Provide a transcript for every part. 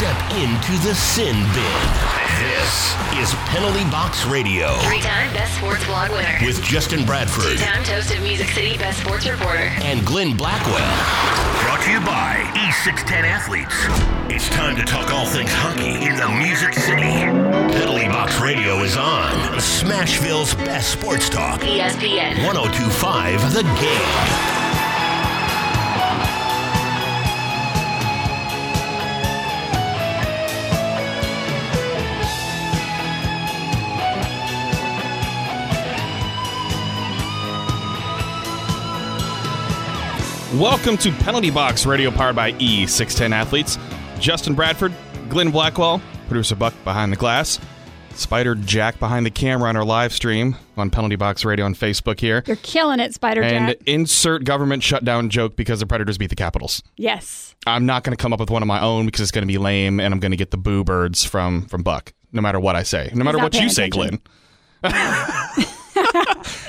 step into the sin bin. This is Penalty Box Radio Three-time Best Sports Blog winner. with Justin Bradford Two-time Toast of Music City Best Sports Reporter. and Glenn Blackwell. Brought to you by E610 Athletes. It's time to talk all things hockey in the Music City. Penalty Box Radio is on. Smashville's best sports talk. ESPN. 1025 The Game. Welcome to Penalty Box Radio powered by E610 Athletes. Justin Bradford, Glenn Blackwell, producer Buck behind the glass, Spider Jack behind the camera on our live stream on Penalty Box Radio on Facebook here. You're killing it, Spider And Jack. insert government shutdown joke because the Predators beat the Capitals. yes. I'm not going to come up with one of my own because it's going to be lame and I'm going to get the boo birds from from Buck no matter what I say. No matter what you paying say. Glenn.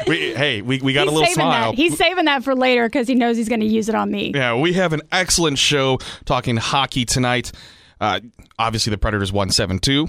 we, hey, we, we got He's a little smile. that. He's saving that for later because he knows he's going to use it on me. Yeah, we have an excellent show talking hockey tonight. Uh, obviously, the Predators won 7 2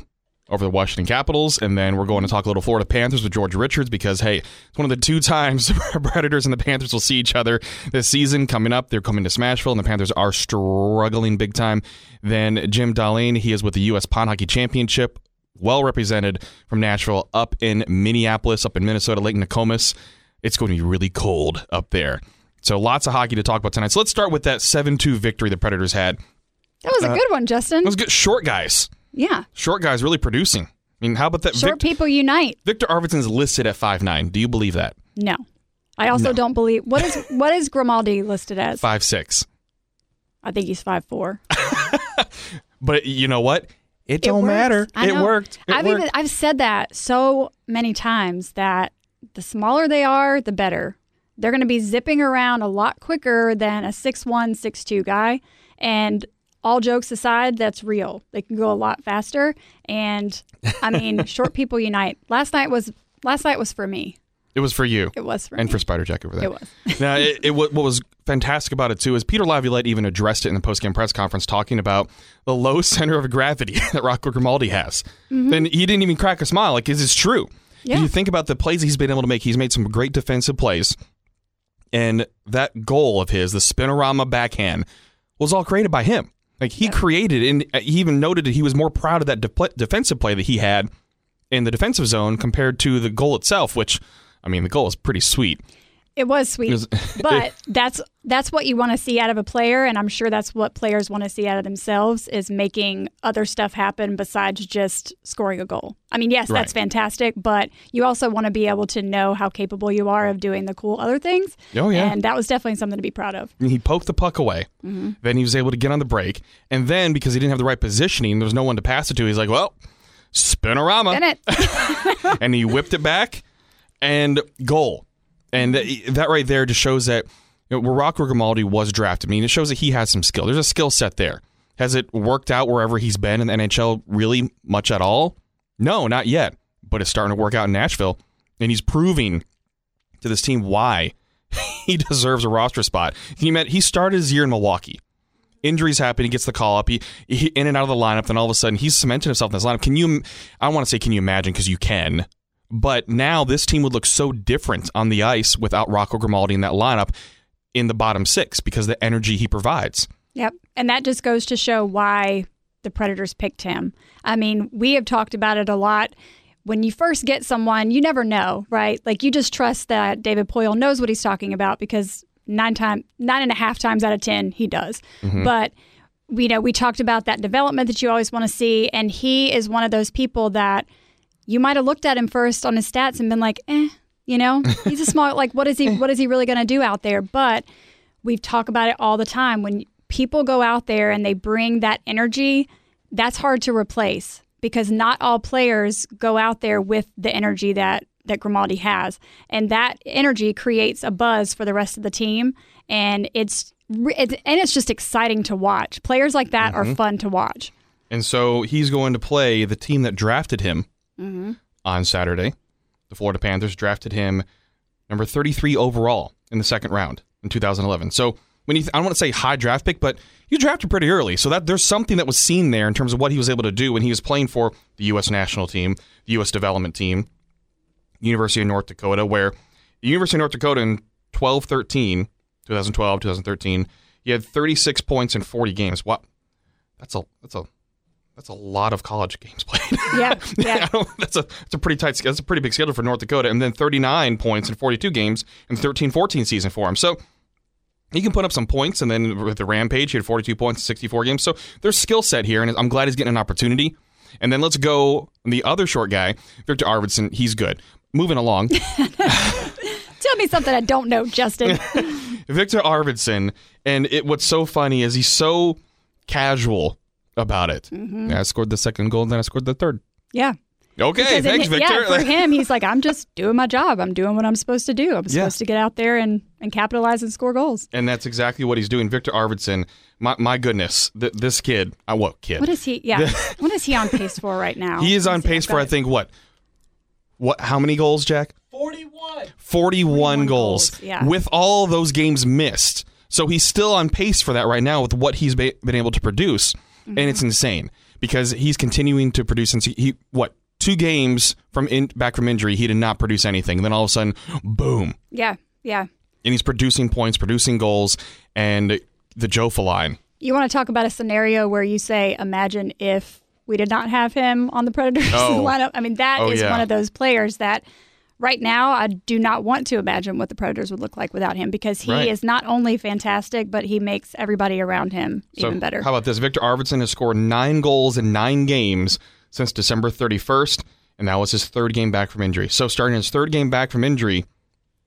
over the Washington Capitals. And then we're going to talk a little Florida Panthers with George Richards because, hey, it's one of the two times the Predators and the Panthers will see each other this season coming up. They're coming to Smashville, and the Panthers are struggling big time. Then Jim Darlene, he is with the U.S. Pond Hockey Championship, well represented from Nashville up in Minneapolis, up in Minnesota, Lake Nokomis. It's going to be really cold up there. So lots of hockey to talk about tonight. So let's start with that 7-2 victory the Predators had. That was a uh, good one, Justin. It was good. Short guys. yeah. Short guys really producing. I mean, how about that? Short people unite. Victor Arvidsson's listed at five nine. Do you believe that? No. I also don't believe what is what is Grimaldi listed as? Five six. I think he's five four. But you know what? It, It don't works. matter. I It know. worked. It I've worked. even I've said that so many times that the smaller they are, the better. They're going to be zipping around a lot quicker than a six one, six two guy. And all jokes aside, that's real. They can go a lot faster. And I mean, short people unite. Last night was last night was for me. It was for you. It was for and me. for Spider Jack over there. It was. now, it, it, what what was fantastic about it too is Peter Laviolette even addressed it in the post-game press conference, talking about the low center of gravity that Rocco Grimaldi has. Mm-hmm. And he didn't even crack a smile, Like, is it's true. Yeah. You think about the plays he's been able to make. He's made some great defensive plays, and that goal of his, the spinorama backhand, was all created by him. Like he created, and uh, he even noted that he was more proud of that de- defensive play that he had in the defensive zone compared to the goal itself, which. I mean, the goal is pretty sweet. It was sweet, was- but that's that's what you want to see out of a player, and I'm sure that's what players want to see out of themselves is making other stuff happen besides just scoring a goal. I mean, yes, that's fantastic, but you also want to be able to know how capable you are of doing the cool other things. Oh, yeah. and that was definitely something to be proud of. And he poked the puck away. Mm-hmm. Then he was able to get on the break. And then because he didn't have the right positioning, there was no one to pass it to. He's like, well, spinorama. In it, and he whipped it back and goal. And that, right there just shows that you know, Rocco Grimaldi was drafted, I mean, it shows that he has some skill. There's a skill set there. Has it worked out wherever he's been in the NHL really much at all? No, not yet. But it's starting to work out in Nashville. And he's proving to this team why he deserves a roster spot. He met he started his year in Milwaukee. Injuries happen. He gets the call up. He, he in and out of the lineup. Then all of a sudden, he's cemented himself in this lineup. Can you? I don't want to say can you imagine because you can. But now this team would look so different on the ice without Rocco Grimaldi in that lineup in the bottom six because the energy he provides. Yep. And that just goes to show why the Predators picked him. I mean, we have talked about it a lot. When you first get someone, you never know, right? Like you just trust that David Poile knows what he's talking about because nine time nine and a half times out of ten he does. Mm-hmm. But you know, we talked about that development that you always want to see, and he is one of those people that you might have looked at him first on his stats and been like, eh, you know, he's a small like what is he what is he really gonna do out there? But we've talked about it all the time. When people go out there and they bring that energy, that's hard to replace because not all players go out there with the energy that that Grimaldi has, and that energy creates a buzz for the rest of the team, and it's, it's and it's just exciting to watch. Players like that are fun to watch. And so he's going to play the team that drafted him Mm-hmm. on Saturday. The Florida Panthers drafted him number 33 overall in the second round in 2011. So when you, I don't want to say high draft pick, but you drafted pretty early. So that there's something that was seen there in terms of what he was able to do when he was playing for the U.S. national team, the U.S. development team, University of North Dakota, where the University of North Dakota in 12 13, 2012, 2013, he had 36 points in 40 games. What? That's a that's a that's a lot of college games played. Yeah, yeah. that's a that's a pretty tight that's a pretty big schedule for North Dakota and then 39 points in 42 games in the 13-14 season for him. So he can put up some points, and then with the Rampage, he had 42 points in 64 games. So there's skill set here, and I'm glad he's getting an opportunity. And then let's go the other short guy, Victor Arvidsson. He's good. Moving along, Tell me something I don't know, Justin. Victor Arvidsson, and it, what's so funny is he's so casual about it. Yeah, I scored the second goal, then I scored the third. yeah. Okay, Because thanks, it- Victor. Yeah, for him, he's like, I'm just doing my job. I'm doing what I'm supposed to do. I'm Yeah. supposed to get out there and, and capitalize and score goals. and that's exactly what he's doing. Victor Arvidsson, my, my goodness, th- this kid, uh, what kid? What is he? Yeah. what is he on pace for right now? he is on see. pace I've for, I think, what? What? How many goals, Jack? 41. 41, goals, goals, yeah. with all those games missed. So he's still on pace for that right now with what he's ba- been able to produce, and Mm-hmm. it's insane because he's continuing to produce. Since he, he what two games from in, back from injury, he did not produce anything. And then all of a sudden, boom, Yeah. Yeah. and he's producing points, producing goals, and the Joe line. You want to talk about a scenario where you say, imagine if we did not have him on the Predators Oh. lineup. I mean, that is Oh, yeah. one of those players that right now I do not want to imagine what the Predators would look like without him because he Right. is not only fantastic, but he makes everybody around him So even better. How about this? Victor Arvidsson has scored nine goals in nine games since December 31st, and that was his third game back from injury. So starting his third game back from injury,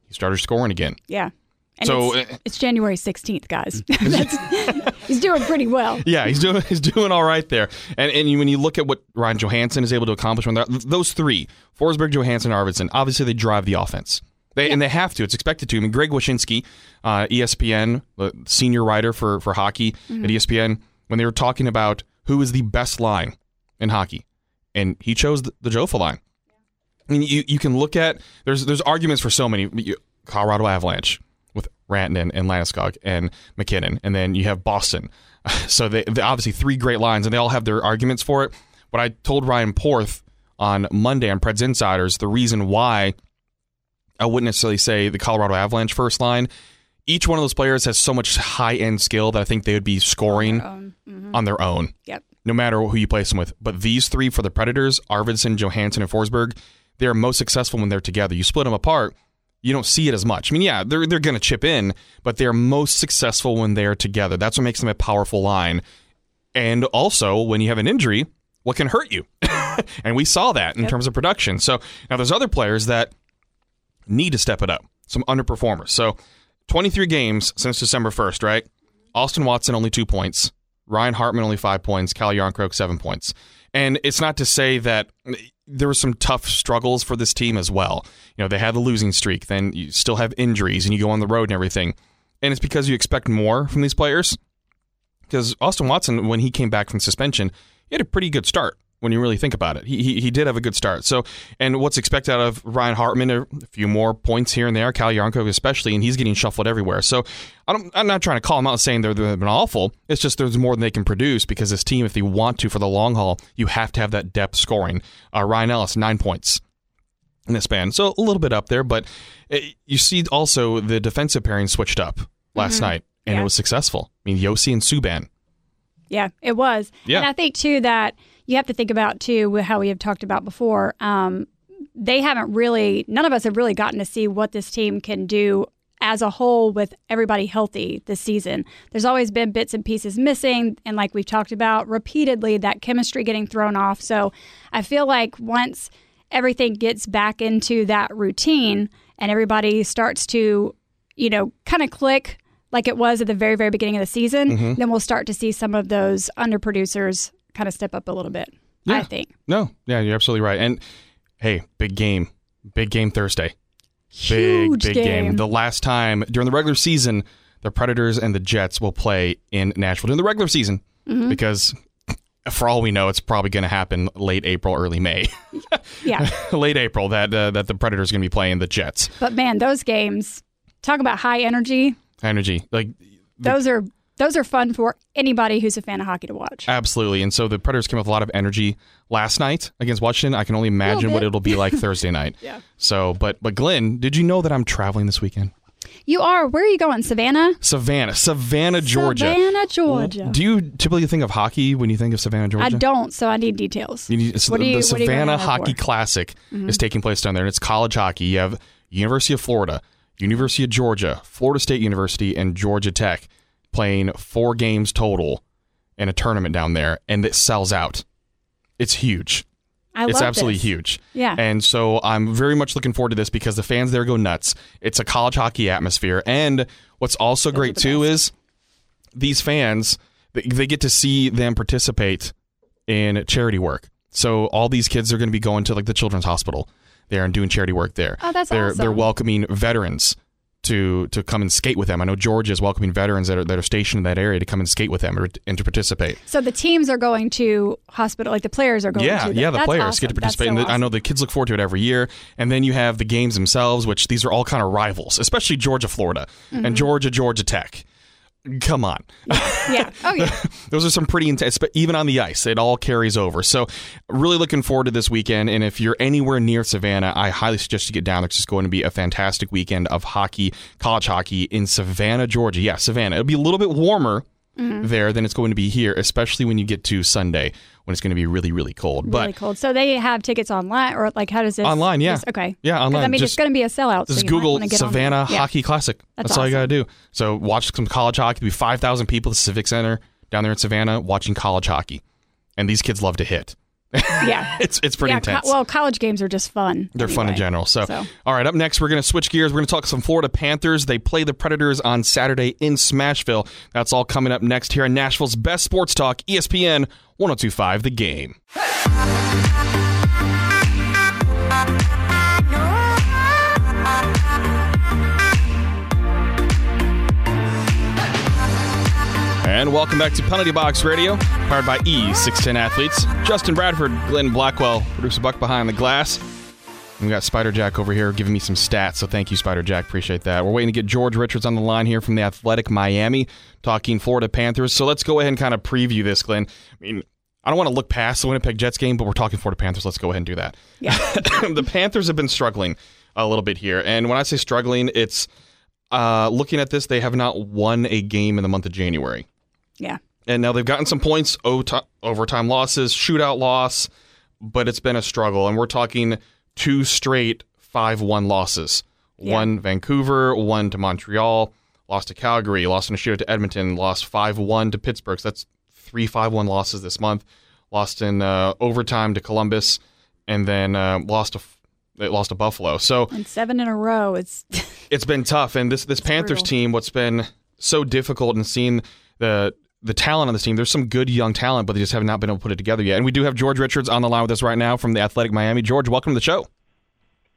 he started scoring again. yeah. And So, it's, uh, it's January 16th, guys. That's, he's doing pretty well. Yeah, he's doing he's doing all right there. And and you- when you look at what Ryan Johansen is able to accomplish when those three, Forsberg, Johansen, Arvidsson, obviously they drive the offense. They, And they have to. It's expected to. I mean, Greg Wyshynski, uh, ESPN, the senior writer for, for hockey at E ESPN, when they were talking about who is the best line in hockey, and he chose the, the Jofa line. I mean, you, you can look at there's there's arguments for so many. Colorado Avalanche Rantanen and Landeskog and MacKinnon, and then you have Boston. So they, obviously three great lines, and they all have their arguments for it. But I told Ryan Porth on Monday on Preds Insiders the reason why I wouldn't necessarily say the Colorado Avalanche first line. Each one of those players has so much high end skill that I think they would be scoring Um, mhm. on their own Yep. no matter who you place them with. But these three for the Predators, Arvidsson, Johansen, and Forsberg, they're most successful when they're together. You split them apart, you don't see it as much. I mean, yeah, they're they're going to chip in, but they're most successful when they're together. That's what makes them a powerful line. And also, when you have an injury, what can hurt you? and we saw that in terms of production. So now there's other players that need to step it up. Some underperformers. So 23 games since December 1st, right? Austin Watson only two points. Ryan Hartman only five points. Calle Jarnkrok seven points. And it's not to say that there were some tough struggles for this team as well. You know, they had the losing streak. Then you still have injuries, and you go on the road and everything. And it's because you expect more from these players. Because Austin Watson, when he came back from suspension, he had a pretty good start. When you really think about it, he, he he did have a good start. So, and what's expected out of Ryan Hartman, a few more points here and there, Calle Jarnkrok especially, and he's getting shuffled everywhere. So, I don't, I'm not trying to call him out saying they're, they've been awful. It's just there's more than they can produce because this team, if they want to for the long haul, you have to have that depth scoring. Uh, Ryan Ellis, nine points in this span. So a little bit up there, but it, you see also the defensive pairing switched up last night, and Mm-hmm. Yeah. it was successful. I mean, Josi and Subban. Yeah, it was. Yeah. And I think too that you have to think about too how we have talked about before. Um, they haven't really, none of us have really gotten to see what this team can do as a whole with everybody healthy this season. There's always been bits and pieces missing, and like we've talked about repeatedly, that chemistry getting thrown off. So I feel like once everything gets back into that routine and everybody starts to, you know, kind of click like it was at the very, very beginning of the season, Mm-hmm. then we'll start to see some of those underproducers kind of step up a little bit. I think. No, yeah, you're absolutely right. And hey, big game, big game Thursday. Big, Huge big game. The last time during the regular season, the Predators and the Jets will play in Nashville during the regular season Mm-hmm. because, for all we know, it's probably going to happen late April, early May, Yeah. late April that uh, that the Predators going to be playing the Jets. but man, those games, talk about high energy. High Energy, like those are those are fun for anybody who's a fan of hockey to watch. Absolutely. And so the Predators came with a lot of energy last night against Washington. I can only imagine what it'll be like Thursday night. Yeah. So, but but Glenn, did you know that I'm traveling this weekend? You are. Where are you going? Savannah? Savannah, Savannah, Georgia. Savannah, Georgia. Do you typically think of hockey when you think of Savannah, Georgia? I don't, so I need details. You need, so What the, you- the Savannah Hockey for? Mm-hmm. Classic is taking place down there, and it's college hockey. You have University of Florida, University of Georgia, Florida State University, and Georgia Tech playing four games total in a tournament down there, and it sells out. It's huge. I it's absolutely this. huge. Yeah. And so I'm very much looking forward to this because the fans there go nuts. It's a college hockey atmosphere. And what's also great the too best. is these fans, they, they get to see them participate in charity work. So all these kids are going to be going to like the children's hospital there and doing charity work there. Oh, that's they're, awesome. They're welcoming veterans to to come and skate with them. I know Georgia is welcoming veterans that are, that are stationed in that area to come and skate with them or, and to participate. So the teams are going to hospital, like the players are going Yeah, to. yeah, the That's players awesome. get to participate. so and I know the kids look forward to it every year. And then you have the games themselves, which these are all kind of rivals, especially Georgia, Florida, Mm-hmm. and Georgia, Georgia Tech. Come on. Yeah. Oh yeah. Those are some pretty intense, but even on the ice, it all carries over. So, really looking forward to this weekend. And if you're anywhere near Savannah, I highly suggest you get down there. It's just going to be a fantastic weekend of hockey, college hockey in Savannah, Georgia. Yeah, Savannah. It'll be a little bit warmer Mm-hmm. there than it's going to be here, especially when you get to Sunday when it's going to be really, really cold. really but cold. So they have tickets online, or like how does this? Online, yeah. this- okay. Yeah, online. I mean, Just- it's going to be a sellout. Just so Google wanna get on there. Savannah Yeah. Hockey Classic. That's, That's all you got to do. So watch some college hockey. There'll be 5,000 people at the Civic Center down there in Savannah watching college hockey. And these kids love to hit. Yeah. It's it's pretty yeah. co- intense. well, college games are just fun. They're fun in general. So, So. all right, up next, we're going to switch gears. We're going to talk some Florida Panthers. They play the Predators on Saturday in Smashville. That's all coming up next here on Nashville's best sports talk, ESPN 1025 The Game. And welcome back to Penalty Box Radio, powered by E610 Athletes. Justin Bradford, Glenn Blackwell, producer Buck behind the glass. We got Spider Jack over here giving me some stats, so thank you, Spider Jack. Appreciate that. We're waiting to get George Richards on the line here from the Athletic Miami, talking Florida Panthers. So let's go ahead and kind of preview this, Glenn. I mean, I don't want to look past the Winnipeg Jets game, but we're talking Florida Panthers. Let's go ahead and do that. Yeah. the Panthers have been struggling a little bit here, and when I say struggling, it's uh, looking at this, they have not won a game in the month of January. Yeah. And now they've gotten some points, overtime losses, shootout loss, but it's been a struggle. And we're talking two straight 5 1 losses Yeah. one Vancouver, one to Montreal, lost to Calgary, lost in a shootout to Edmonton, lost 5 1 to Pittsburgh. So that's three 5 1 losses this month. Lost in uh, overtime to Columbus, and then uh, lost to. They lost to Buffalo. So And seven in a row. It's it's been tough. And this this Panthers brutal. team, what's been so difficult and seeing the the talent on this team. There's some good young talent, but they just have not been able to put it together yet. And we do have George Richards on the line with us right now from the Athletic Miami. George, welcome to the show.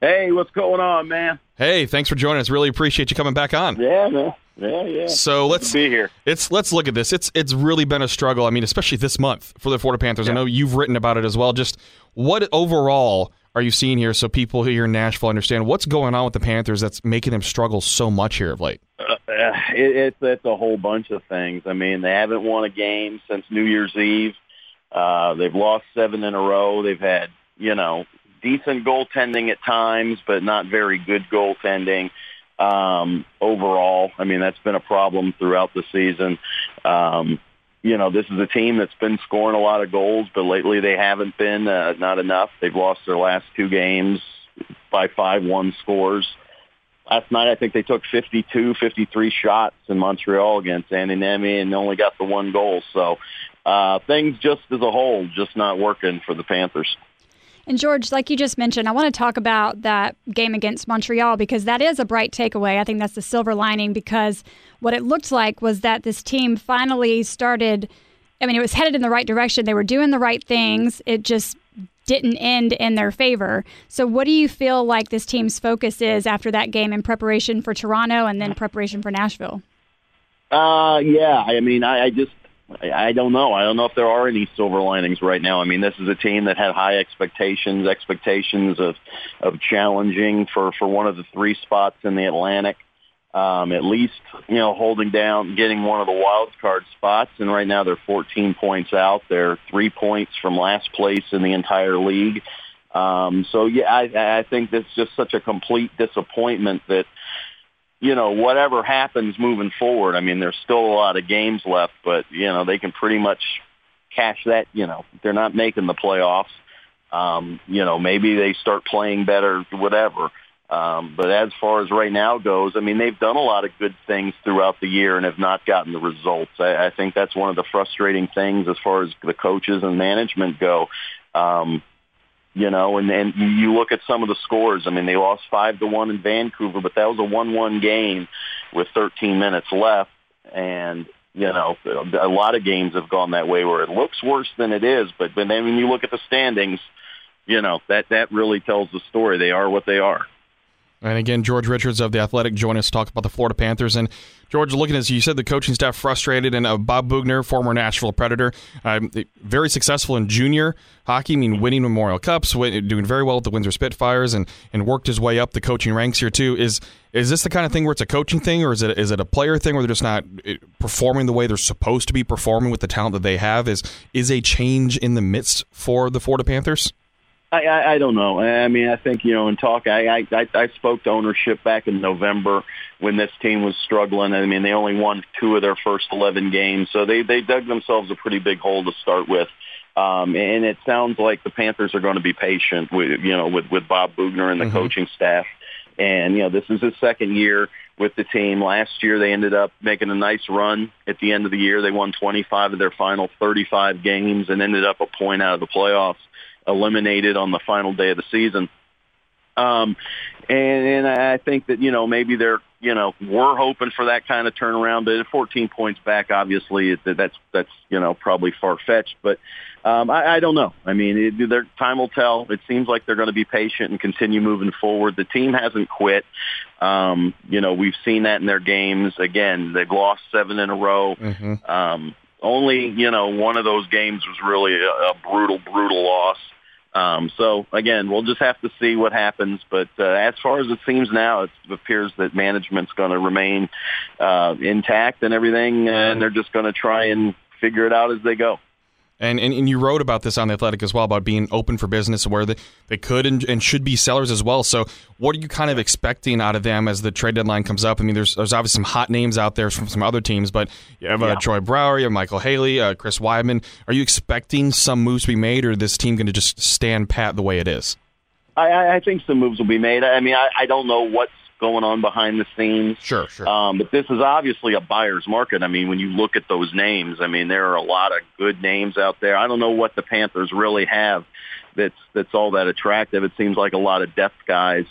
Hey, what's going on, man? Hey, thanks for joining us. Really appreciate you coming back on. Yeah, man. Yeah, yeah. So let's be here. it's let's look at this. It's it's really been a struggle. I mean, especially this month for the Florida Panthers. I know you've written about it as well. Just what overall are you seeing here, so people here in Nashville understand what's going on with the Panthers that's making them struggle so much here of late? Uh, it, it's it's a whole bunch of things. I mean, they haven't won a game since New Year's Eve. Uh, they've lost seven in a row. They've had you know decent goaltending at times, but not very good goaltending um, overall. I mean, that's been a problem throughout the season. Um, you know, this is a team that's been scoring a lot of goals, but lately they haven't been, uh, not enough. They've lost their last two games by 5-1 scores. Last night, I think they took 52, 53 shots in Montreal against Antti Niemi and only got the one goal. So uh, things just as a whole, just not working for the Panthers. And George, like you just mentioned, I want to talk about that game against Montreal because that is a bright takeaway. I think that's the silver lining because what it looked like was that this team finally started. I mean, it was headed in the right direction. They were doing the right things. It just didn't end in their favor. So, what do you feel like this team's focus is after that game in preparation for Toronto and then preparation for Nashville? Uh, yeah. I mean, I, I just, I, don't know. I don't know if there are any silver linings right now. I mean, this is a team that had high expectations, expectations of, of challenging for, for one of the three spots in the Atlantic. um, at least you know holding down, getting one of the wild card spots. And right now they're 14 points out. They're three points from last place in the entire league. Um, so yeah, I, I think that's just such a complete disappointment that you know whatever happens moving forward. I mean, there's still a lot of games left, but you know they can pretty much cash that. You know, they're not making the playoffs. Um, you know, maybe they start playing better, whatever. Um, but as far as right now goes, I mean, they've done a lot of good things throughout the year and have not gotten the results. I, I think that's one of the frustrating things as far as the coaches and management go. Um, you know, and and you look at some of the scores. I mean, they lost five to one in Vancouver, but that was a one-one game with 13 minutes left, and you know, a lot of games have gone that way where it looks worse than it is. But then when you look at the standings, you know that that really tells the story. They are what they are. And again, George Richards of The Athletic joined us to talk about the Florida Panthers. And George, looking as you said, the coaching staff frustrated, and uh, Bob Boughner, former Nashville Predator, um, very successful in junior hockey, I mean, winning Memorial Cups, doing very well at the Windsor Spitfires, and, and worked his way up the coaching ranks here too. Is is this the kind of thing where it's a coaching thing, or is it is it a player thing where they're just not uh, performing the way they're supposed to be performing with the talent that they have? Is is a change in the midst for the Florida Panthers? I, I, I don't know. I mean, I think you know, in talk, I, I I spoke to ownership back in November when this team was struggling. I mean, they only won two of their first eleven games, so they they dug themselves a pretty big hole to start with. Um, and it sounds like the Panthers are going to be patient with you know with with Bob Boughner and the mm-hmm. coaching staff. And you know, this is his second year with the team. Last year, they ended up making a nice run at the end of the year. They won 25 of their final 35 games and ended up a point out of the playoffs eliminated on the final day of the season. Um, and, and I think that, you know, maybe they're, you know, we're hoping for that kind of turnaround, but 14 points back, obviously that's, that's, you know, probably far fetched, but, um, I, I don't know. I mean, it, their time will tell. It seems like they're going to be patient and continue moving forward. The team hasn't quit. Um, you know, we've seen that in their games. Again, they've lost seven in a row. Mm-hmm. Um, only, you know, one of those games was really a, a brutal, brutal loss. Um, so again, we'll just have to see what happens. But uh, as far as it seems now, it appears that management's going to remain uh, intact and everything, and they're just going to try and figure it out as they go. And, and, and you wrote about this on the Athletic as well about being open for business, where they, they could and, and should be sellers as well. So, what are you kind of expecting out of them as the trade deadline comes up? I mean, there's there's obviously some hot names out there from some other teams, but you have uh, yeah. Troy Brouwer, you have Michael Haley, uh, Chris Wideman. Are you expecting some moves to be made, or this team going to just stand pat the way it is? I, I think some moves will be made. I mean, I, I don't know what's going on behind the scenes. Sure, sure. Um, but this is obviously a buyer's market. I mean, when you look at those names, I mean, there are a lot of good names out there. I don't know what the Panthers really have that's that's all that attractive. It seems like a lot of depth guys.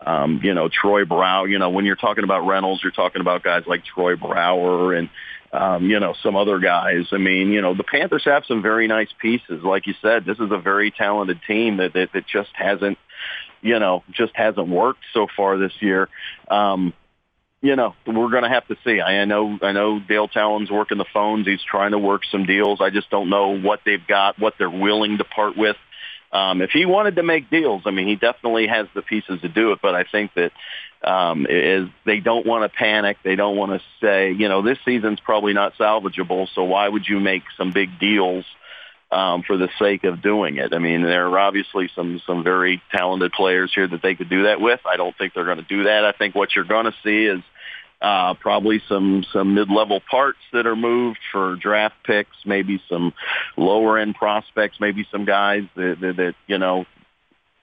Um, you know, Troy Brow. You know, when you're talking about Reynolds, you're talking about guys like Troy Brouwer and um, you know, some other guys. I mean, you know, the Panthers have some very nice pieces. Like you said, this is a very talented team that, that, that just hasn't you know, just hasn't worked so far this year. Um, you know, we're going to have to see. I know, I know Dale Tallon's working the phones. He's trying to work some deals. I just don't know what they've got, what they're willing to part with. Um, if he wanted to make deals, I mean, he definitely has the pieces to do it. But I think that um, is they don't want to panic. They don't want to say, you know, this season's probably not salvageable. So why would you make some big deals? Um, for the sake of doing it. I mean, there are obviously some some very talented players here that they could do that with. I don't think they're going to do that. I think what you're going to see is uh, probably some some mid-level parts that are moved for draft picks, maybe some lower-end prospects, maybe some guys that, that, that you know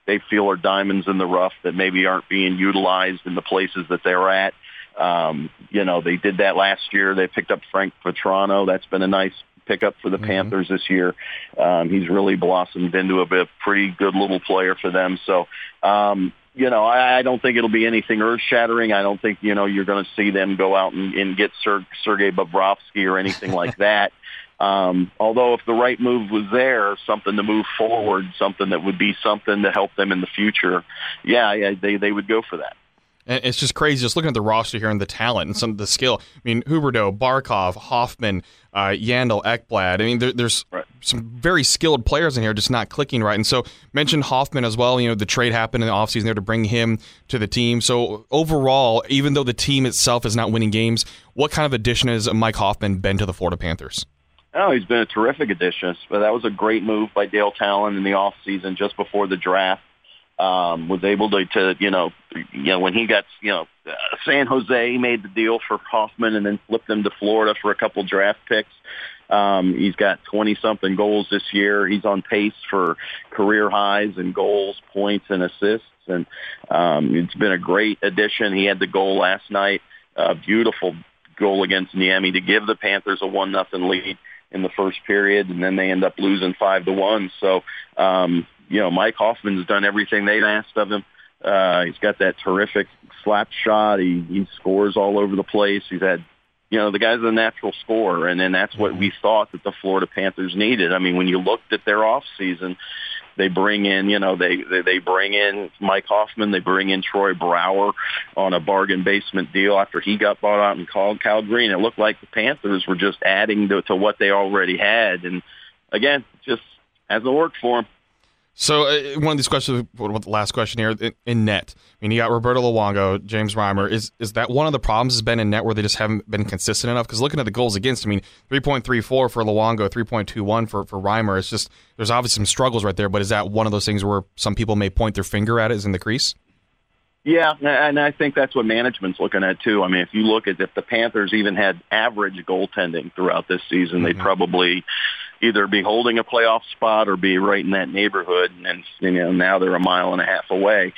they feel are diamonds in the rough that maybe aren't being utilized in the places that they're at. Um, you know, they did that last year. They picked up Frank Vatrano. That's been a nice pickup for the mm-hmm. Panthers this year. Um, he's really blossomed into a, a pretty good little player for them. So, um, you know, I, I don't think it'll be anything earth-shattering. I don't think you know you're going to see them go out and, and get Ser- Sergei Bobrovsky or anything like that. Um, although if the right move was there, something to move forward, something that would be something to help them in the future, yeah, yeah they they would go for that. And it's just crazy just looking at the roster here and the talent and some of the skill. I mean, Huberdeau, Barkov, Hoffman, uh, Yandle, Ekblad. I mean, there, there's Right. some very skilled players in here just not clicking right. And so mentioned Hoffman as well. You know, the trade happened in the offseason there to bring him to the team. So overall, even though the team itself is not winning games, what kind of addition has Mike Hoffman been to the Florida Panthers? Oh, he's been a terrific addition. But that was a great move by Dale Tallon in the off season, just before the draft. Um, was able to, to, you know, you know, when he got, you know, uh, San Jose made the deal for Hoffman and then flipped him to Florida for a couple draft picks. Um, he's got 20 something goals this year. He's on pace for career highs in goals, points, and assists. And um, it's been a great addition. He had the goal last night, a beautiful goal against Niemi to give the Panthers a one nothing lead in the first period, and then they end up losing five to one. So, um, you know, Mike Hoffman's done everything they've asked of him. Uh, he's got that terrific slap shot. He, he scores all over the place. He's had, you know, the guy's a natural scorer, and then that's what we thought that the Florida Panthers needed. I mean, when you looked at their off season, they bring in, you know, they, they they bring in Mike Hoffman, they bring in Troy Brouwer on a bargain basement deal after he got bought out and called Cal Green. It looked like the Panthers were just adding to, to what they already had, and again, just hasn't worked for them. So uh, one of these questions, the last question here in, in net? I mean, you got Roberto Luongo, James Reimer. Is is that one of the problems has been in net where they just haven't been consistent enough? Because looking at the goals against, I mean, three point three four for Luongo, three point two one for for Reimer. It's just there's obviously some struggles right there. But is that one of those things where some people may point their finger at it is in the crease? Yeah, and I think that's what management's looking at too. I mean, if you look at if the Panthers even had average goaltending throughout this season, they'd probably either be holding a playoff spot or be right in that neighborhood. And you know, now they're a mile and a half away.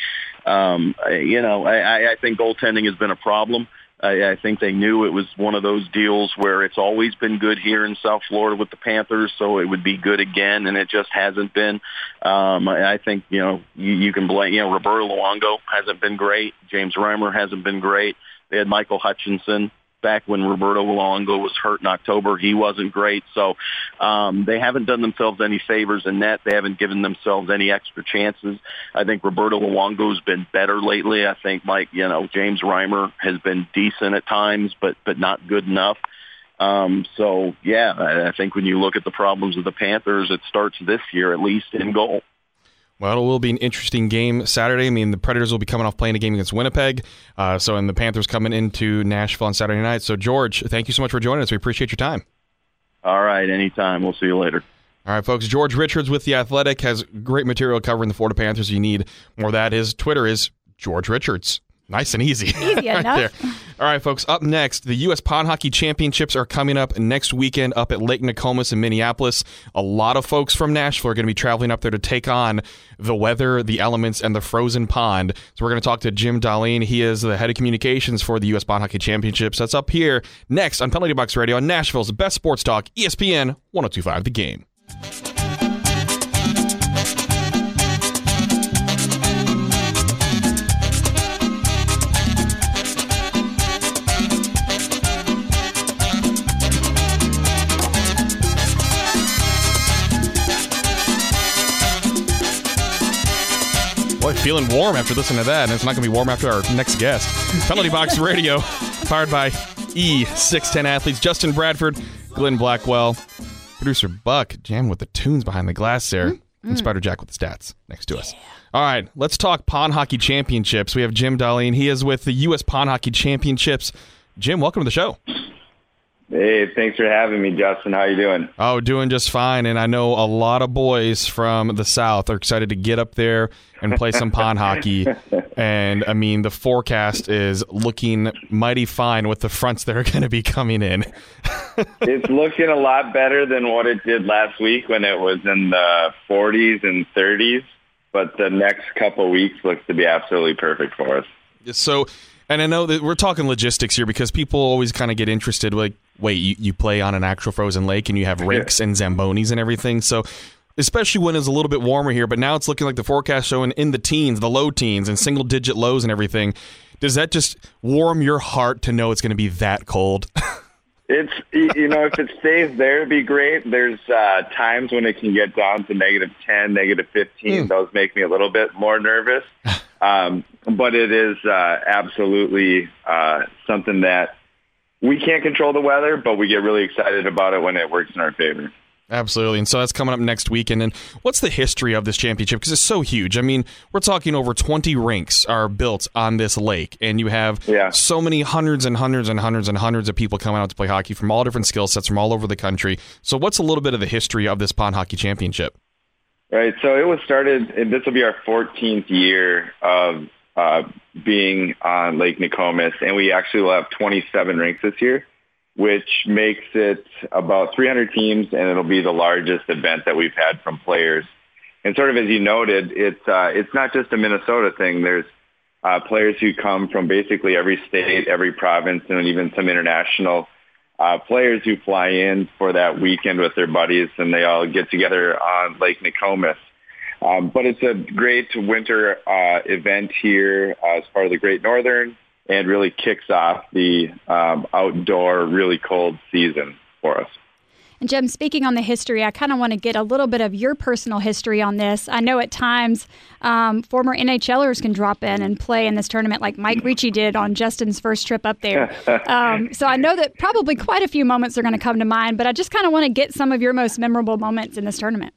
Um, you know, I, I- I think goaltending has been a problem. I, I think they knew it was one of those deals where it's always been good here in South Florida with the Panthers, so it would be good again, and it just hasn't been. Um, I, I think you know you, you can blame you know Roberto Luongo hasn't been great, James Reimer hasn't been great. They had Michael Hutchinson back when Roberto Luongo was hurt in October. He wasn't great, so um, they haven't done themselves any favors in net. They haven't given themselves any extra chances. I think Roberto Luongo's been better lately. I think Mike, you know, James Reimer has been decent at times, but but not good enough. Um, so yeah, I, I think when you look at the problems of the Panthers, it starts this year at least in goal. Well, it will be an interesting game Saturday. I mean, the Predators will be coming off playing a game against Winnipeg. Uh, so, and the Panthers coming into Nashville on Saturday night. So, George, thank you so much for joining us. We appreciate your time. All right, anytime. We'll see you later. All right, folks. George Richards with The Athletic has great material covering the Florida Panthers. You need more of that. His Twitter is George Richards. Nice and easy. Easy right enough. there. All right, folks. Up next, the U.S. Pond Hockey Championships are coming up next weekend up at Lake Nokomis in Minneapolis. A lot of folks from Nashville are going to be traveling up there to take on the weather, the elements, and the frozen pond. So we're going to talk to Jim Darlene. He is the head of communications for the U.S. Pond Hockey Championships. That's up here next on Penalty Box Radio on Nashville's best sports talk, ESPN 1025 The Game. Feeling warm after listening to that, and it's not going to be warm after our next guest. Penalty Box Radio, powered by E610 Athletes. Justin Bradford, Glenn Blackwell, producer Buck, jamming with the tunes behind the glass there, mm-hmm. and mm-hmm. Spider Jack with the stats next to us. All right, let's talk Pond Hockey Championships. We have Jim Darlene. He is with the U.S. Pond Hockey Championships. Jim, welcome to the show. Hey, thanks for having me, Justin. How you doing? Oh, doing just fine. And I know a lot of boys from the South are excited to get up there and play some pond hockey. And I mean, the forecast is looking mighty fine with the fronts that are going to be coming in. it's looking a lot better than what it did last week when it was in the 40s and 30s. But the next couple weeks looks to be absolutely perfect for us. So, and I know that we're talking logistics here because people always kind of get interested. Like, wait, you, you play on an actual frozen lake and you have rinks and zambonis and everything. So, especially when it's a little bit warmer here, but now it's looking like the forecast showing in the teens, the low teens, and single digit lows and everything. Does that just warm your heart to know it's going to be that cold? It's you know if it stays there, it'd be great. There's uh, times when it can get down to negative ten, negative fifteen. Those make me a little bit more nervous. Um, but it is uh, absolutely uh, something that we can't control the weather, but we get really excited about it when it works in our favor. Absolutely. And so that's coming up next weekend. And what's the history of this championship? Because it's so huge. I mean, we're talking over 20 rinks are built on this lake, and you have Yeah. so many hundreds and hundreds and hundreds and hundreds of people coming out to play hockey from all different skill sets from all over the country. So, what's a little bit of the history of this Pond Hockey Championship? Right. So it was started, and this will be our 14th year of uh, being on Lake Nokomis, and we actually will have 27 rinks this year, which makes it about 300 teams, and it'll be the largest event that we've had from players. And sort of as you noted, it's uh, it's not just a Minnesota thing. There's uh, players who come from basically every state, every province, and even some international uh, players who fly in for that weekend with their buddies, and they all get together on Lake Nokomis. Um, but it's a great winter uh, event here uh, as part of the Great Northern, and really kicks off the um, outdoor, really cold season for us. And Jim, speaking on the history, I kind of want to get a little bit of your personal history on this. I know at times um, former NHLers can drop in and play in this tournament, like Mike Ricci did on Justin's first trip up there. Um, so I know that probably quite a few moments are going to come to mind, but I just kind of want to get some of your most memorable moments in this tournament.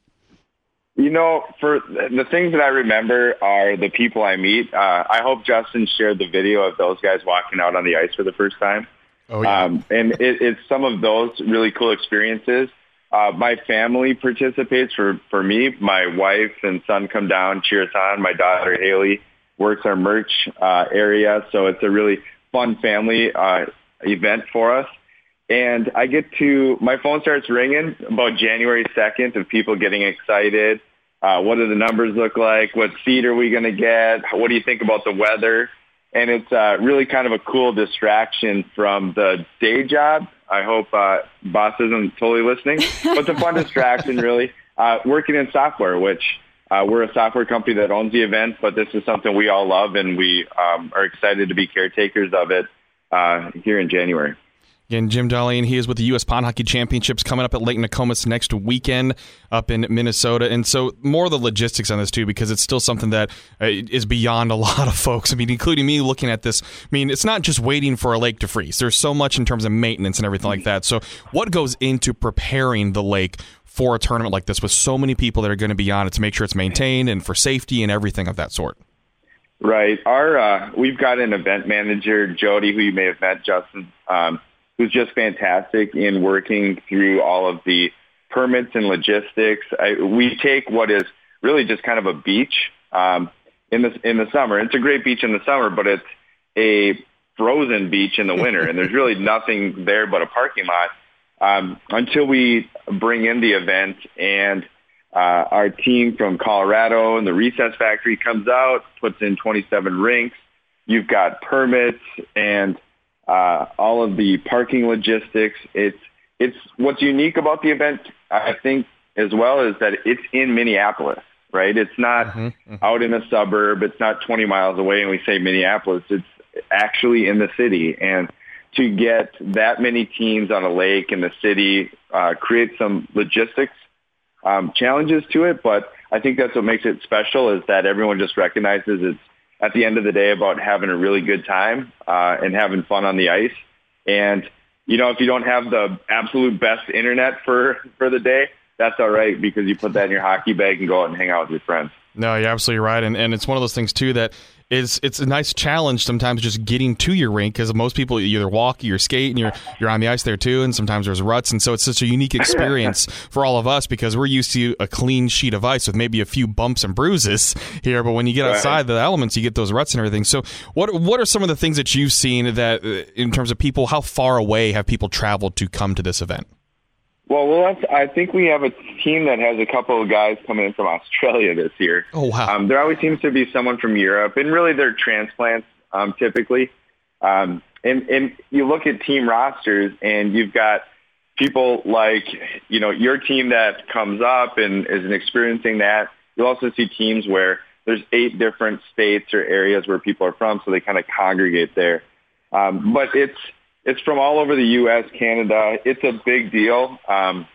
You know, for the things that I remember are the people I meet. Uh, I hope Justin shared the video of those guys walking out on the ice for the first time. Oh, yeah. Um, and it, it's some of those really cool experiences. Uh, my family participates for, for me. My wife and son come down, cheer us on. My daughter, Haley, works our merch uh, area. So it's a really fun family uh, event for us. And I get to, my phone starts ringing about January 2nd of people getting excited. Uh, what do the numbers look like? What seed are we going to get? What do you think about the weather? And it's uh, really kind of a cool distraction from the day job. I hope uh, boss isn't totally listening, but it's a fun distraction, really. Uh, working in software, which uh, we're a software company that owns the event, but this is something we all love, and we um, are excited to be caretakers of it uh, here in January. Again, Jim Darlene, he is with the U.S. Pond Hockey Championships coming up at Lake Nokomis next weekend up in Minnesota. And so, more of the logistics on this, too, because it's still something that uh, beyond a lot of folks. I mean, including me looking at this. I mean, it's not just waiting for a lake to freeze, there's so much in terms of maintenance and everything like that. So, what goes into preparing the lake? For a tournament like this, with so many people that are going to be on it to make sure it's maintained and for safety and everything of that sort. Right. Our uh, we've got an event manager, Jody, who you may have met, Justin, um, who's just fantastic in working through all of the permits and logistics. I, we take what is really just kind of a beach um, in the in the summer. It's a great beach in the summer, but it's a frozen beach in the winter, and there's really nothing there but a parking lot um, until we bring in the event and uh, our team from Colorado and the Recess Factory comes out, puts in 27 rinks. You've got permits and uh, all of the parking logistics. It's it's what's unique about the event, I think, as well, is that it's in Minneapolis, right? It's not out in a suburb. It's not 20 miles away, and we say Minneapolis. It's actually in the city, and to get that many teams on a lake in the city uh, creates some logistics um, challenges to it, but I think that's what makes it special is that everyone just recognizes it's at the end of the day about having a really good time uh, and having fun on the ice. And you know, if you don't have the absolute best internet for for the day, that's all right because you put that in your hockey bag and go out and hang out with your friends. No, you're absolutely right, and and it's one of those things too that is it's a nice challenge sometimes just getting to your rink because most people either walk, you skate, and you're you're on the ice there too, and sometimes there's ruts, and so it's such a unique experience for all of us because we're used to a clean sheet of ice with maybe a few bumps and bruises here, but when you get outside the elements, you get those ruts and everything. So what what are some of the things that you've seen that uh, in terms of people, how far away have people traveled to come to this event? Well, well, that's, I think we have a team that has a couple of guys coming in from Australia this year. Oh wow! Um, there always seems to be someone from Europe, and really they're transplants um, typically. Um, and, and you look at team rosters, and you've got people like you know your team that comes up and is experiencing that. You also see teams where there's eight different states or areas where people are from, so they kind of congregate there. Um, but it's it's from all over the U.S., Canada. It's a big deal um,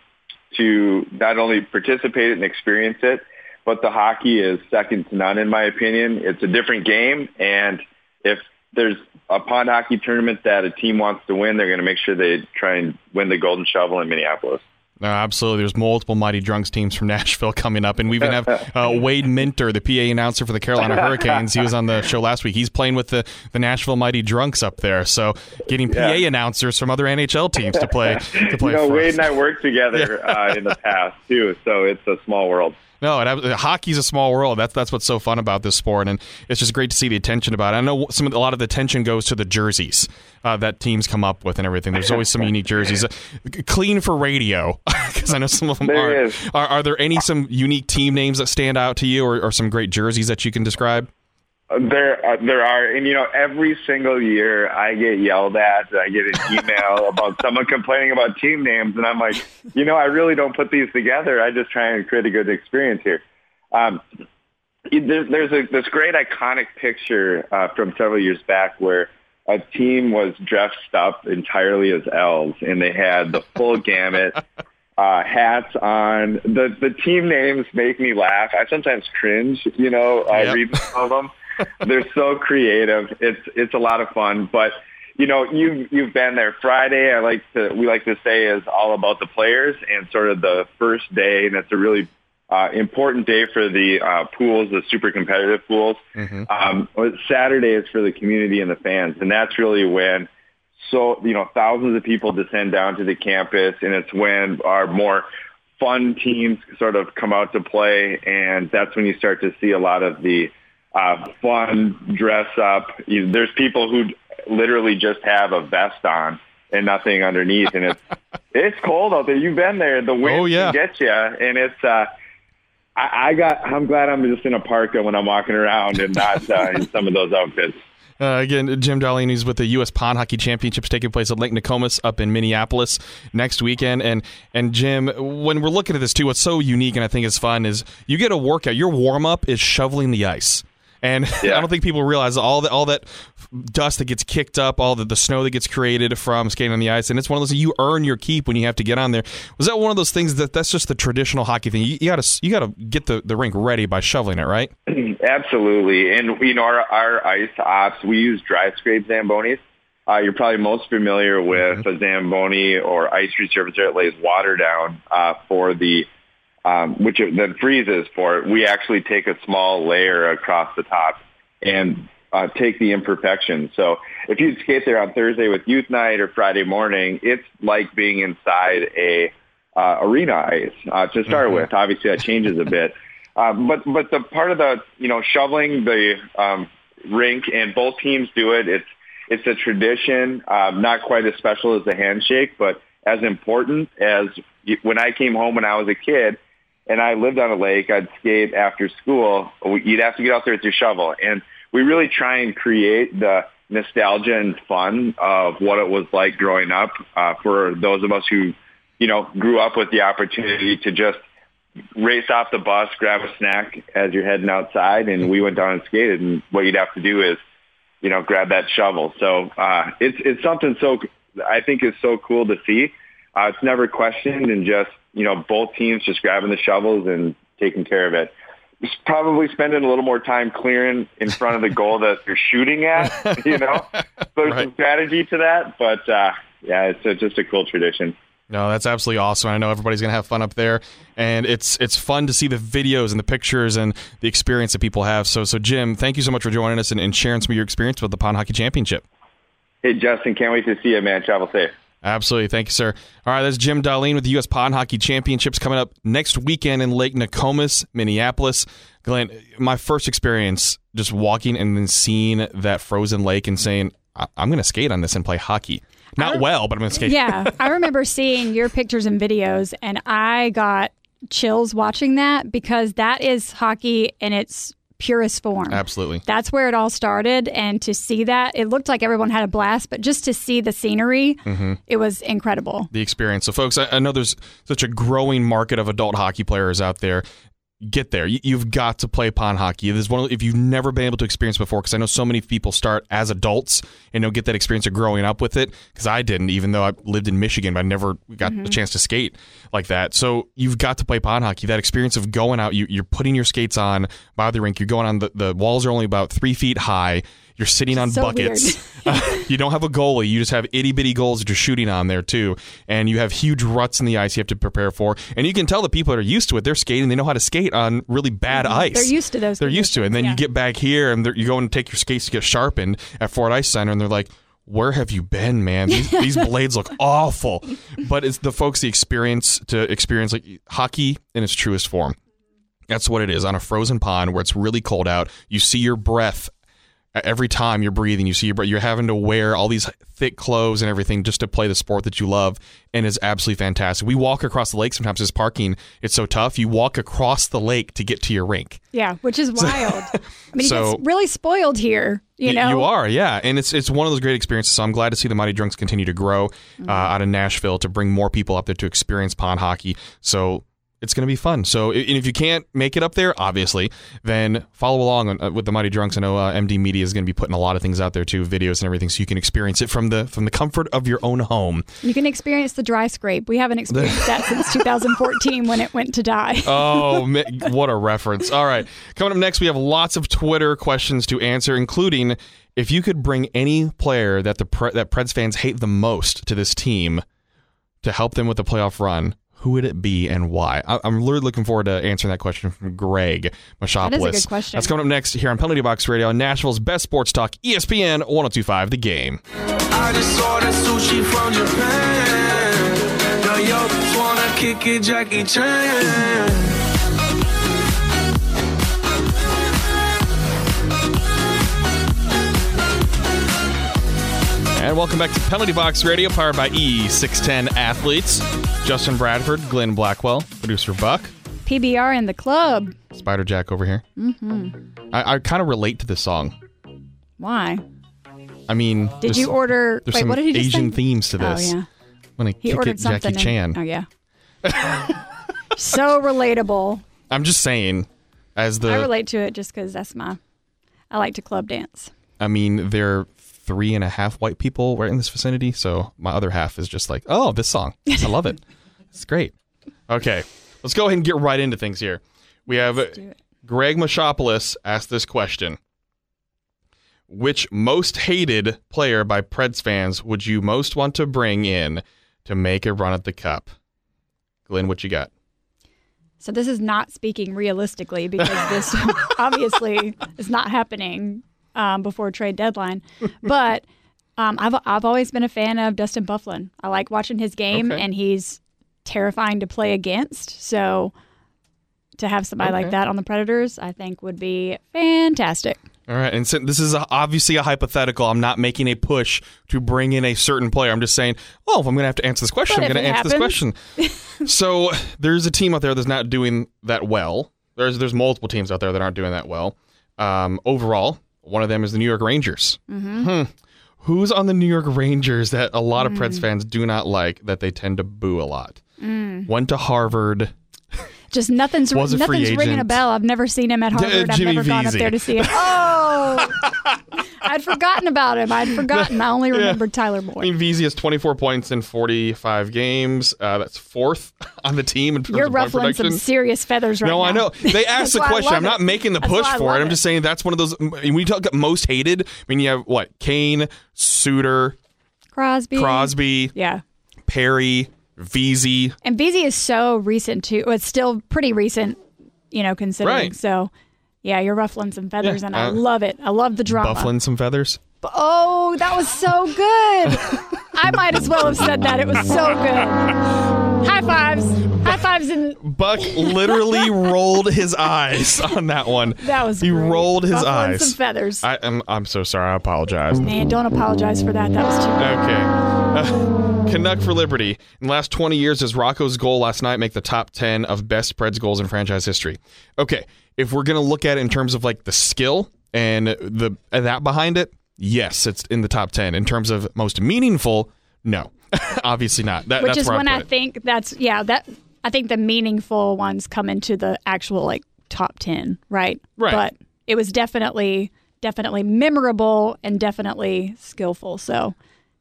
to not only participate and experience it, but the hockey is second to none in my opinion. It's a different game, and if there's a pond hockey tournament that a team wants to win, they're going to make sure they try and win the Golden Shovel in Minneapolis. No, absolutely. There's multiple Mighty Drunks teams from Nashville coming up, and we even have uh, Wade Minter, the PA announcer for the Carolina Hurricanes. He was on the show last week. He's playing with the, the Nashville Mighty Drunks up there, so getting PA Yeah. announcers from other NHL teams to play to play. you know, Wade us. and I worked together uh, in the past too, so it's a small world. No, it, ab- hockey's a small world. That's that's what's so fun about this sport, and it's just great to see the attention about it. I know some of the- a lot of the attention goes to the jerseys uh, that teams come up with and everything. There's always some unique jerseys. Uh, clean for radio, because I know some of them are. are. Are there any some unique team names that stand out to you, or, or some great jerseys that you can describe? There, uh, there are, and you know, every single year I get yelled at. I get an email about someone complaining about team names, and I'm like, you know, I really don't put these together. I just try and create a good experience here. Um, there, there's a this great iconic picture uh, from several years back where a team was dressed up entirely as elves, and they had the full gamut. Uh, hats on. The the team names make me laugh. I sometimes cringe, you know, I Yep. read some of them. They're so creative. It's it's a lot of fun. But you know, you you've been there. Friday, I like to we like to say is all about the players and sort of the first day, and it's a really uh, important day for the uh, pools, the super competitive pools. Um, Saturday is for the community and the fans, and that's really when so you know thousands of people descend down to the campus, and it's when our more fun teams sort of come out to play, and that's when you start to see a lot of the uh, fun dress up. You, there's people who literally just have a vest on and nothing underneath, and it's it's cold out there. You've been there. The wind Oh, yeah. can get you, and it's. Uh, I, I got. I'm glad I'm just in a parka when I'm walking around and not uh, in some of those outfits. Uh, again, Jim Darlene is with the U.S. Pond Hockey Championships taking place at Lake Nokomis up in Minneapolis next weekend. And and Jim, when we're looking at this too, what's so unique and I think is fun is you get a workout. Your warm up is shoveling the ice. And I don't think people realize all that all that dust that gets kicked up, all the, the snow that gets created from skating on the ice, and it's one of those you earn your keep when you have to get on there. Was that one of those things that that's just the traditional hockey thing? You, you gotta you gotta get the, the rink ready by shoveling it, right? Absolutely. And, you know, our, our ice ops, we use dry scrape Zambonis. Uh, you're probably most familiar with a Zamboni or ice resurfacer that lays water down uh, for the, um, which it then freezes for it. We actually take a small layer across the top and uh, take the imperfections. So if you skate there on Thursday with youth night or Friday morning, it's like being inside a uh, arena ice uh, to start with. Obviously, that changes a bit. Uh, but but the part of the you know shoveling the um, rink and both teams do it. It's it's a tradition, um, not quite as special as the handshake, but as important as when I came home when I was a kid and I lived on a lake. I'd skate after school. You'd have to get out there with your shovel, and we really try and create the nostalgia and fun of what it was like growing up uh, for those of us who you know grew up with the opportunity to just race off the bus, grab a snack as you're heading outside, and we went down and skated. And what you'd have to do is, you know, grab that shovel. So uh, it's it's something so I think is so cool to see. Uh, it's never questioned, and just you know, both teams just grabbing the shovels and taking care of it. Just Probably spending a little more time clearing in front of the goal that they're shooting at. You know, so there's Right. some strategy to that, but uh, yeah, it's uh just a cool tradition. No, that's absolutely awesome. I know everybody's gonna have fun up there, and it's it's fun to see the videos and the pictures and the experience that people have. So, so Jim, thank you so much for joining us and, and sharing some of your experience with the Pond Hockey Championship. Hey, Justin, can't wait to see you, man. Travel safe. Absolutely, thank you, sir. All right, that's Jim Darlene with the U.S. Pond Hockey Championships coming up next weekend in Lake Nokomis, Minneapolis. Glenn, my first experience just walking and then seeing that frozen lake and saying, I- "I'm going to skate on this and play hockey." Not well, but I'm going to skate. Yeah, I remember seeing your pictures and videos, and I got chills watching that because that is hockey in its purest form. Absolutely. That's where it all started, and to see that, it looked like everyone had a blast, but just to see the scenery, mm-hmm. it was incredible. the experience. So, folks, I, I know there's such a growing market of adult hockey players out there. Get there. You, you've got to play pond hockey. This is one of, if you've never been able to experience before, because I know so many people start as adults and don't get that experience of growing up with it. Because I didn't, even though I lived in Michigan, but I never got a mm-hmm. chance to skate like that. So you've got to play pond hockey. That experience of going out, you, you're putting your skates on by the rink. You're going on the the walls are only about three feet high. You're sitting on So buckets. you don't have a goalie. You just have itty bitty goals that you're shooting on there too, and you have huge ruts in the ice you have to prepare for. And you can tell the people that are used to it. They're skating. They know how to skate on really bad ice. Mm-hmm. They're used to those They're used to it. And then you get back here, and you go and take your skates to get sharpened at Ford Ice Center, and they're like. Where have you been, man? These, these blades look awful. But it's the folks the experience to experience like hockey in its truest form. That's what it is on a frozen pond where it's really cold out. You see your breath every time you're breathing. You see your breath. You're having to wear all these thick clothes and everything just to play the sport that you love, and it's absolutely fantastic. We walk across the lake sometimes. As parking, it's so tough. You walk across the lake to get to your rink. Yeah, which is wild. I mean, So- it's really spoiled here. You know, you are, yeah, and it's it's one of those great experiences. So I'm glad to see the Mighty Drunks continue to grow Mm-hmm. uh, out of Nashville to bring more people up there to experience pond hockey. So it's going to be fun. So and if you can't make it up there, obviously, then follow along on, uh, with the Mighty Drunks. I know uh, MD Media is going to be putting a lot of things out there too, videos and everything, so you can experience it from the from the comfort of your own home. You can experience the dry scrape. We haven't experienced that since 2014 when it went to die. Oh, what a reference. All right. Coming up next, we have lots of Twitter questions to answer, including if you could bring any player that the Pre- that Preds fans hate the most to this team to help them with the playoff run, who would it be and why? I- I'm really looking forward to answering that question from Greg Machopoulos. That is a good question. That's coming up next here on Penalty Box Radio, Nashville's best sports talk, ESPN 1025 The Game. I just ordered sushi from Japan. Yo, yo, wanna kick it, Jackie Chan. And welcome back to Penalty Box Radio, powered by E610 Athletes. Justin Bradford, Glenn Blackwell, producer Buck. PBR in the club. Spider Jack over here. Mm-hmm. I, I kind of relate to this song. Why? I mean, Did you order? There's Wait, some what did he just Asian say? themes to this. Oh yeah, When I he kick ordered it, something. Jackie in- Chan. oh yeah. so relatable. I'm just saying, as the, I I, relate to it just because that's my. I like to club dance. I mean, there are three and a half white people right in this vicinity, so my other half is just like, oh, this song, I love it. it's great. Okay, let's go ahead and get right into things here. We have. Greg Machopoulos asked this question. Which most hated player by Preds fans would you most want to bring in to make a run at the cup? Glenn, what you got? So this is not speaking realistically because this obviously is not happening um, before trade deadline. But um, I've I've always been a fan of Dustin Byfuglien. I like watching his game, Okay. and he's terrifying to play against. So to have somebody Okay. like that on the Predators, I think would be fantastic. All right, and so this is a, obviously a hypothetical. I'm not making a push to bring in a certain player. I'm just saying, well, if I'm going to have to answer this question, But I'm going to answer happens. this question. so there's a team out there that's not doing that well. There's there's multiple teams out there that aren't doing that well. Um, overall, one of them is the New York Rangers. Mm-hmm. Hmm. Who's on the New York Rangers that a lot of Mm. Preds fans do not like that they tend to boo a lot? Mm. Went to Harvard. Just nothing's Was a free nothing's ringing a bell. I've never seen him at Harvard. I've Jimmy never gone up there to see him. Oh, I'd forgotten about him. I'd forgotten. I only remembered Tyler Moore. I mean, Vesey has 24 points in 45 games. Uh, that's fourth on the team in terms You're of point ruffling some production. serious feathers right now. no, now. I know. They asked the why I question. love I'm not it. making the That's push why I for it. I'm just saying that's one of those. When you talk most hated, I mean, you have what? Kane, Suter, Crosby. Crosby, Yeah. Perry, Vesey. And Vesey is so recent too. Well, it's still pretty recent, you know, considering. Right. So, yeah, you're ruffling some feathers, Yeah, and I uh, love it. I love the drama. Buffling some feathers. Oh, that was so good. I might as well have said that. It was so good. High fives. High fives. And Buck literally rolled his eyes on that one. that was He great. rolled his Ruffling eyes. some feathers. I, am I'm so sorry. I apologize. Man, don't apologize for that. That was too good. Okay. Uh, Canuck for Liberty. In the last 20 years, does Rocco's goal last night make the top 10 of best Preds goals in franchise history? Okay. If we're going to look at it in terms of like the skill and the and that behind it, yes, it's in the top 10. In terms of most meaningful, no. Obviously not. That, Which is when I, I think that's yeah that I think the meaningful ones come into the actual like top 10, right? Right. But it was definitely, definitely memorable and definitely skillful. So,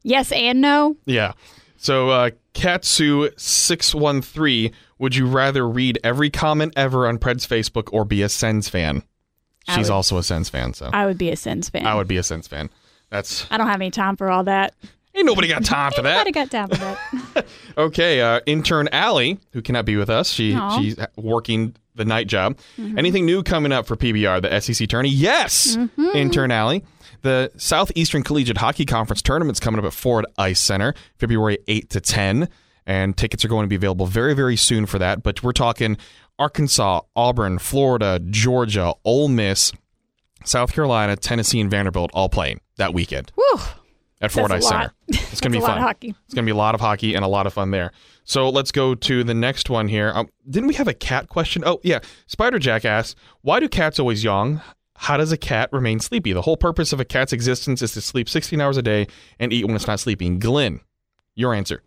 yes and no. Yeah. So uh, Katsu613, would you rather read every comment ever on Pred's Facebook or be a Sens fan? I She's would- also a Sens fan, so I would be a Sens fan. I would be a Sens fan. That's I don't have any time for all that. ain't nobody got time for that. Nobody got time for that. Okay, uh, intern Allie, who cannot be with us, she Aw. she's working the night job. Anything new coming up for PBR, the SEC tourney? Yes, intern Allie. The Southeastern Collegiate Hockey Conference tournament's coming up at Ford Ice Center, February 8 to 10, and tickets are going to be available very, very soon for that. But we're talking Arkansas, Auburn, Florida, Georgia, Ole Miss, South Carolina, Tennessee, and Vanderbilt all playing that weekend Whew. at Ford Ice. Center. It's going to be That's a lot fun. of hockey. It's going to be a lot of hockey and a lot of fun there. So let's go to the next one here. Um, didn't we have a cat question? Oh, yeah. Spider Jack asks, why do cats always yawn? How does a cat remain sleepy? The whole purpose of a cat's existence is to sleep 16 hours a day and eat when it's not sleeping. Glenn, your answer.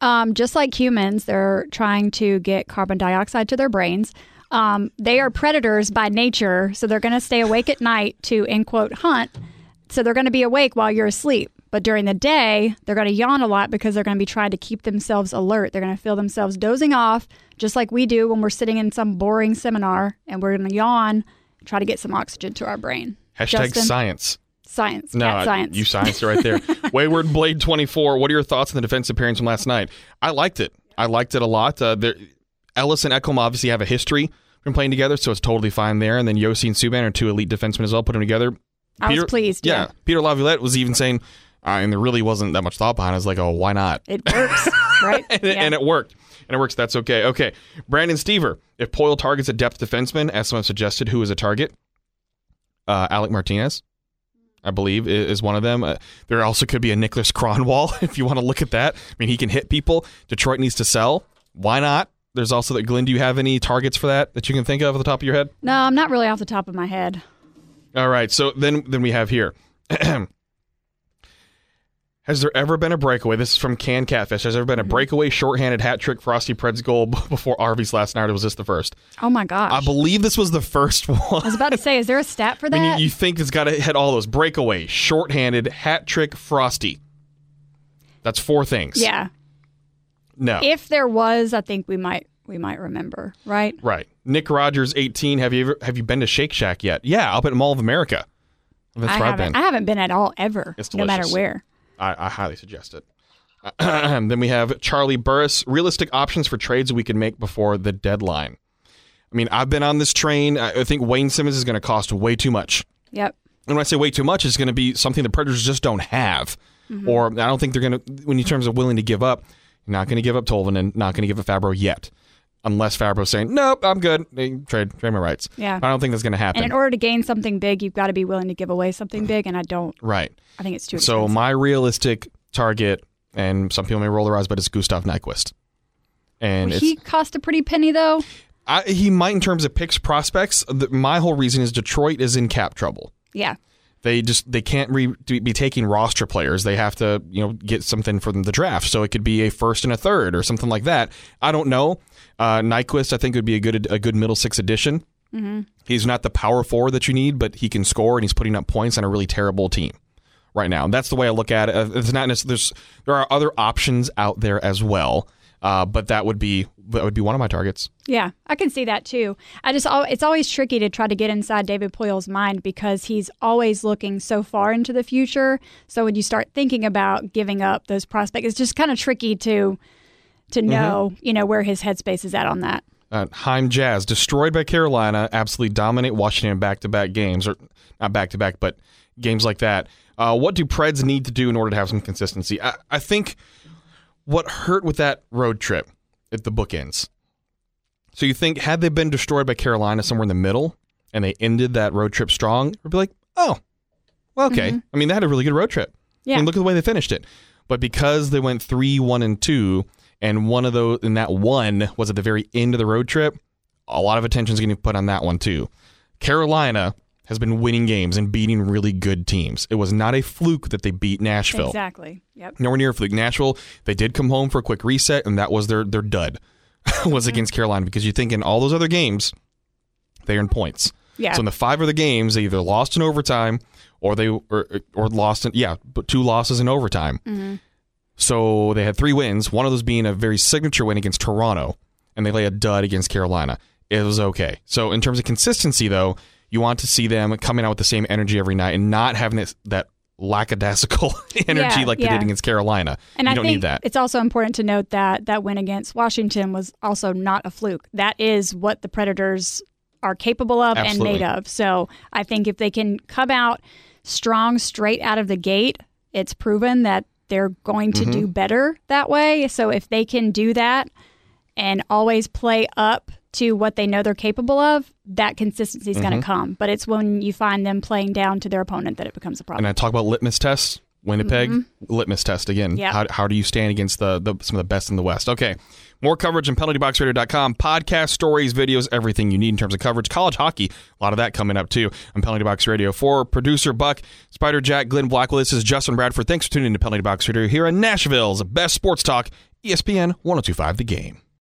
Um, just like humans, they're trying to get carbon dioxide to their brains. Um, they are predators by nature, so they're going to stay awake at night to, end quote, hunt. So they're going to be awake while you're asleep. But during the day, they're going to yawn a lot because they're going to be trying to keep themselves alert. They're going to feel themselves dozing off, just like we do when we're sitting in some boring seminar, and we're going to yawn, try to get some oxygen to our brain. Hashtag Justin? science. Science, No, I- science. you science it right there. Wayward Blade 24, what are your thoughts on the defense appearance from last night? I liked it. I liked it a lot. Uh, there, Ellis and Ekholm obviously have a history from playing together, so it's totally fine there. And then Josi and Subban are two elite defensemen as well. Put them together. I was pleased, yeah. Peter Laviolette was even saying, uh, and there really wasn't that much thought behind it. I was like, oh, why not? it works, right? and, it, Yeah. and it worked. And it works. That's okay. Okay. Brandon Stever. If Poile targets a depth defenseman, as someone suggested, who is a target? Uh, Alec Martinez, I believe, is one of them. Uh, there also could be a Niklas Kronwall if you want to look at that. I mean, he can hit people. Detroit needs to sell. Why not? There's also that. Glenn, do you have any targets for that that you can think of at the top of your head? no, I'm not really off the top of my head. All right. So then, then we have here. Has there ever been a breakaway? This is from Can Catfish. Has there ever been a mm-hmm. breakaway, shorthanded hat trick, Frosty Pred's goal before Arby's last night, or was this the first? Oh my gosh. I believe this was the first one. I was about to say, is there a stat for I that? mean, you, you think it's got to hit all those breakaway, shorthanded, hat trick, Frosty. That's four things. yeah. No. If there was, I think we might we might remember, right? right. Nick Rogers, eighteen. Have you ever have you been to Shake Shack yet? Yeah, up at Mall of America. That's I where I've haven't. been. I haven't been at all ever, no matter where. I, I highly suggest it. then we have Charlie Burris. Realistic options for trades we can make before the deadline. I mean, I've been on this train. I think Wayne Simmonds is going to cost way too much. Yep. And when I say way too much, it's going to be something the Predators just don't have. Mm-hmm. Or I don't think they're going to, when in terms of willing to give up, not going to give up Tolvanen, not going to give up Fabro yet. Unless Fabro's saying, nope, I'm good. Trade, trade my rights. Yeah. I don't think that's going to happen. And in order to gain something big, you've got to be willing to give away something big, and I don't. right. I think it's too. So expensive. my realistic target, and some people may roll their eyes, but it's Gustav Nyquist. And Well, he cost a pretty penny though. I, he might in terms of picks prospects. The, my whole reason is Detroit is in cap trouble. Yeah. They just they can't re, be taking roster players. They have to you know get something from the draft. So it could be a first and a third or something like that. I don't know. Uh, Nyquist I think would be a good a good middle six addition. He's not the power forward that you need, but he can score and he's putting up points on a really terrible team right now. And that's the way I look at it. Uh, It's not necessarily, there's there are other options out there as well, uh, but that would be that would be one of my targets. Yeah, I can see that too. I just it's always tricky to try to get inside David Poile's mind because he's always looking so far into the future. So when you start thinking about giving up those prospects, it's just kind of tricky to to know, you know, where his headspace is at on that. Uh, Heim Jazz destroyed by Carolina, absolutely dominate Washington back to back games, or not back to back, but games like that. Uh, what do Preds need to do in order to have some consistency? I, I think what hurt with that road trip at the bookends. So you think had they been destroyed by Carolina somewhere in the middle and they ended that road trip strong, we'd be like, oh, well, okay. Mm-hmm. I mean, they had a really good road trip. Yeah. I mean, look at the way they finished it. But because they went three, one, and two, and one of those, and that one was at the very end of the road trip, a lot of attention is getting put on that one too. Carolina has been winning games and beating really good teams. It was not a fluke that they beat Nashville. Exactly. Yep. Nowhere near a fluke. Nashville, they did come home for a quick reset, and that was their their dud was against Carolina because you think in all those other games, they earn points. Yeah. So in the five of the games, they either lost in overtime or they or, or lost in yeah, but two losses in overtime. Mm-hmm. So they had three wins. One of those being a very signature win against Toronto, and they lay a dud against Carolina. It was okay. So in terms of consistency, though, you want to see them coming out with the same energy every night and not having this that lackadaisical energy Yeah, like they yeah. did against Carolina. And you I don't think need that. it's also important to note that that win against Washington was also not a fluke. That is what the Predators are capable of Absolutely. and made of. So I think if they can come out strong straight out of the gate, it's proven that they're going to Mm-hmm. do better that way. So if they can do that and always play up to what they know they're capable of, that consistency is Mm-hmm. going to come. But it's when you find them playing down to their opponent that it becomes a problem. And I talk about litmus tests. Winnipeg litmus test again. Mm-hmm. Yep. How, how do you stand against the, the some of the best in the West? Okay, more coverage on penaltyboxradio.com. Podcast stories, videos, everything you need in terms of coverage. College hockey, a lot of that coming up too on Penalty Box Radio. For producer Buck, Spider Jack, Glenn Blackwell, this is Justin Bradford. Thanks for tuning in to Penalty Box Radio here in Nashville's best sports talk, ESPN 1025 The Game.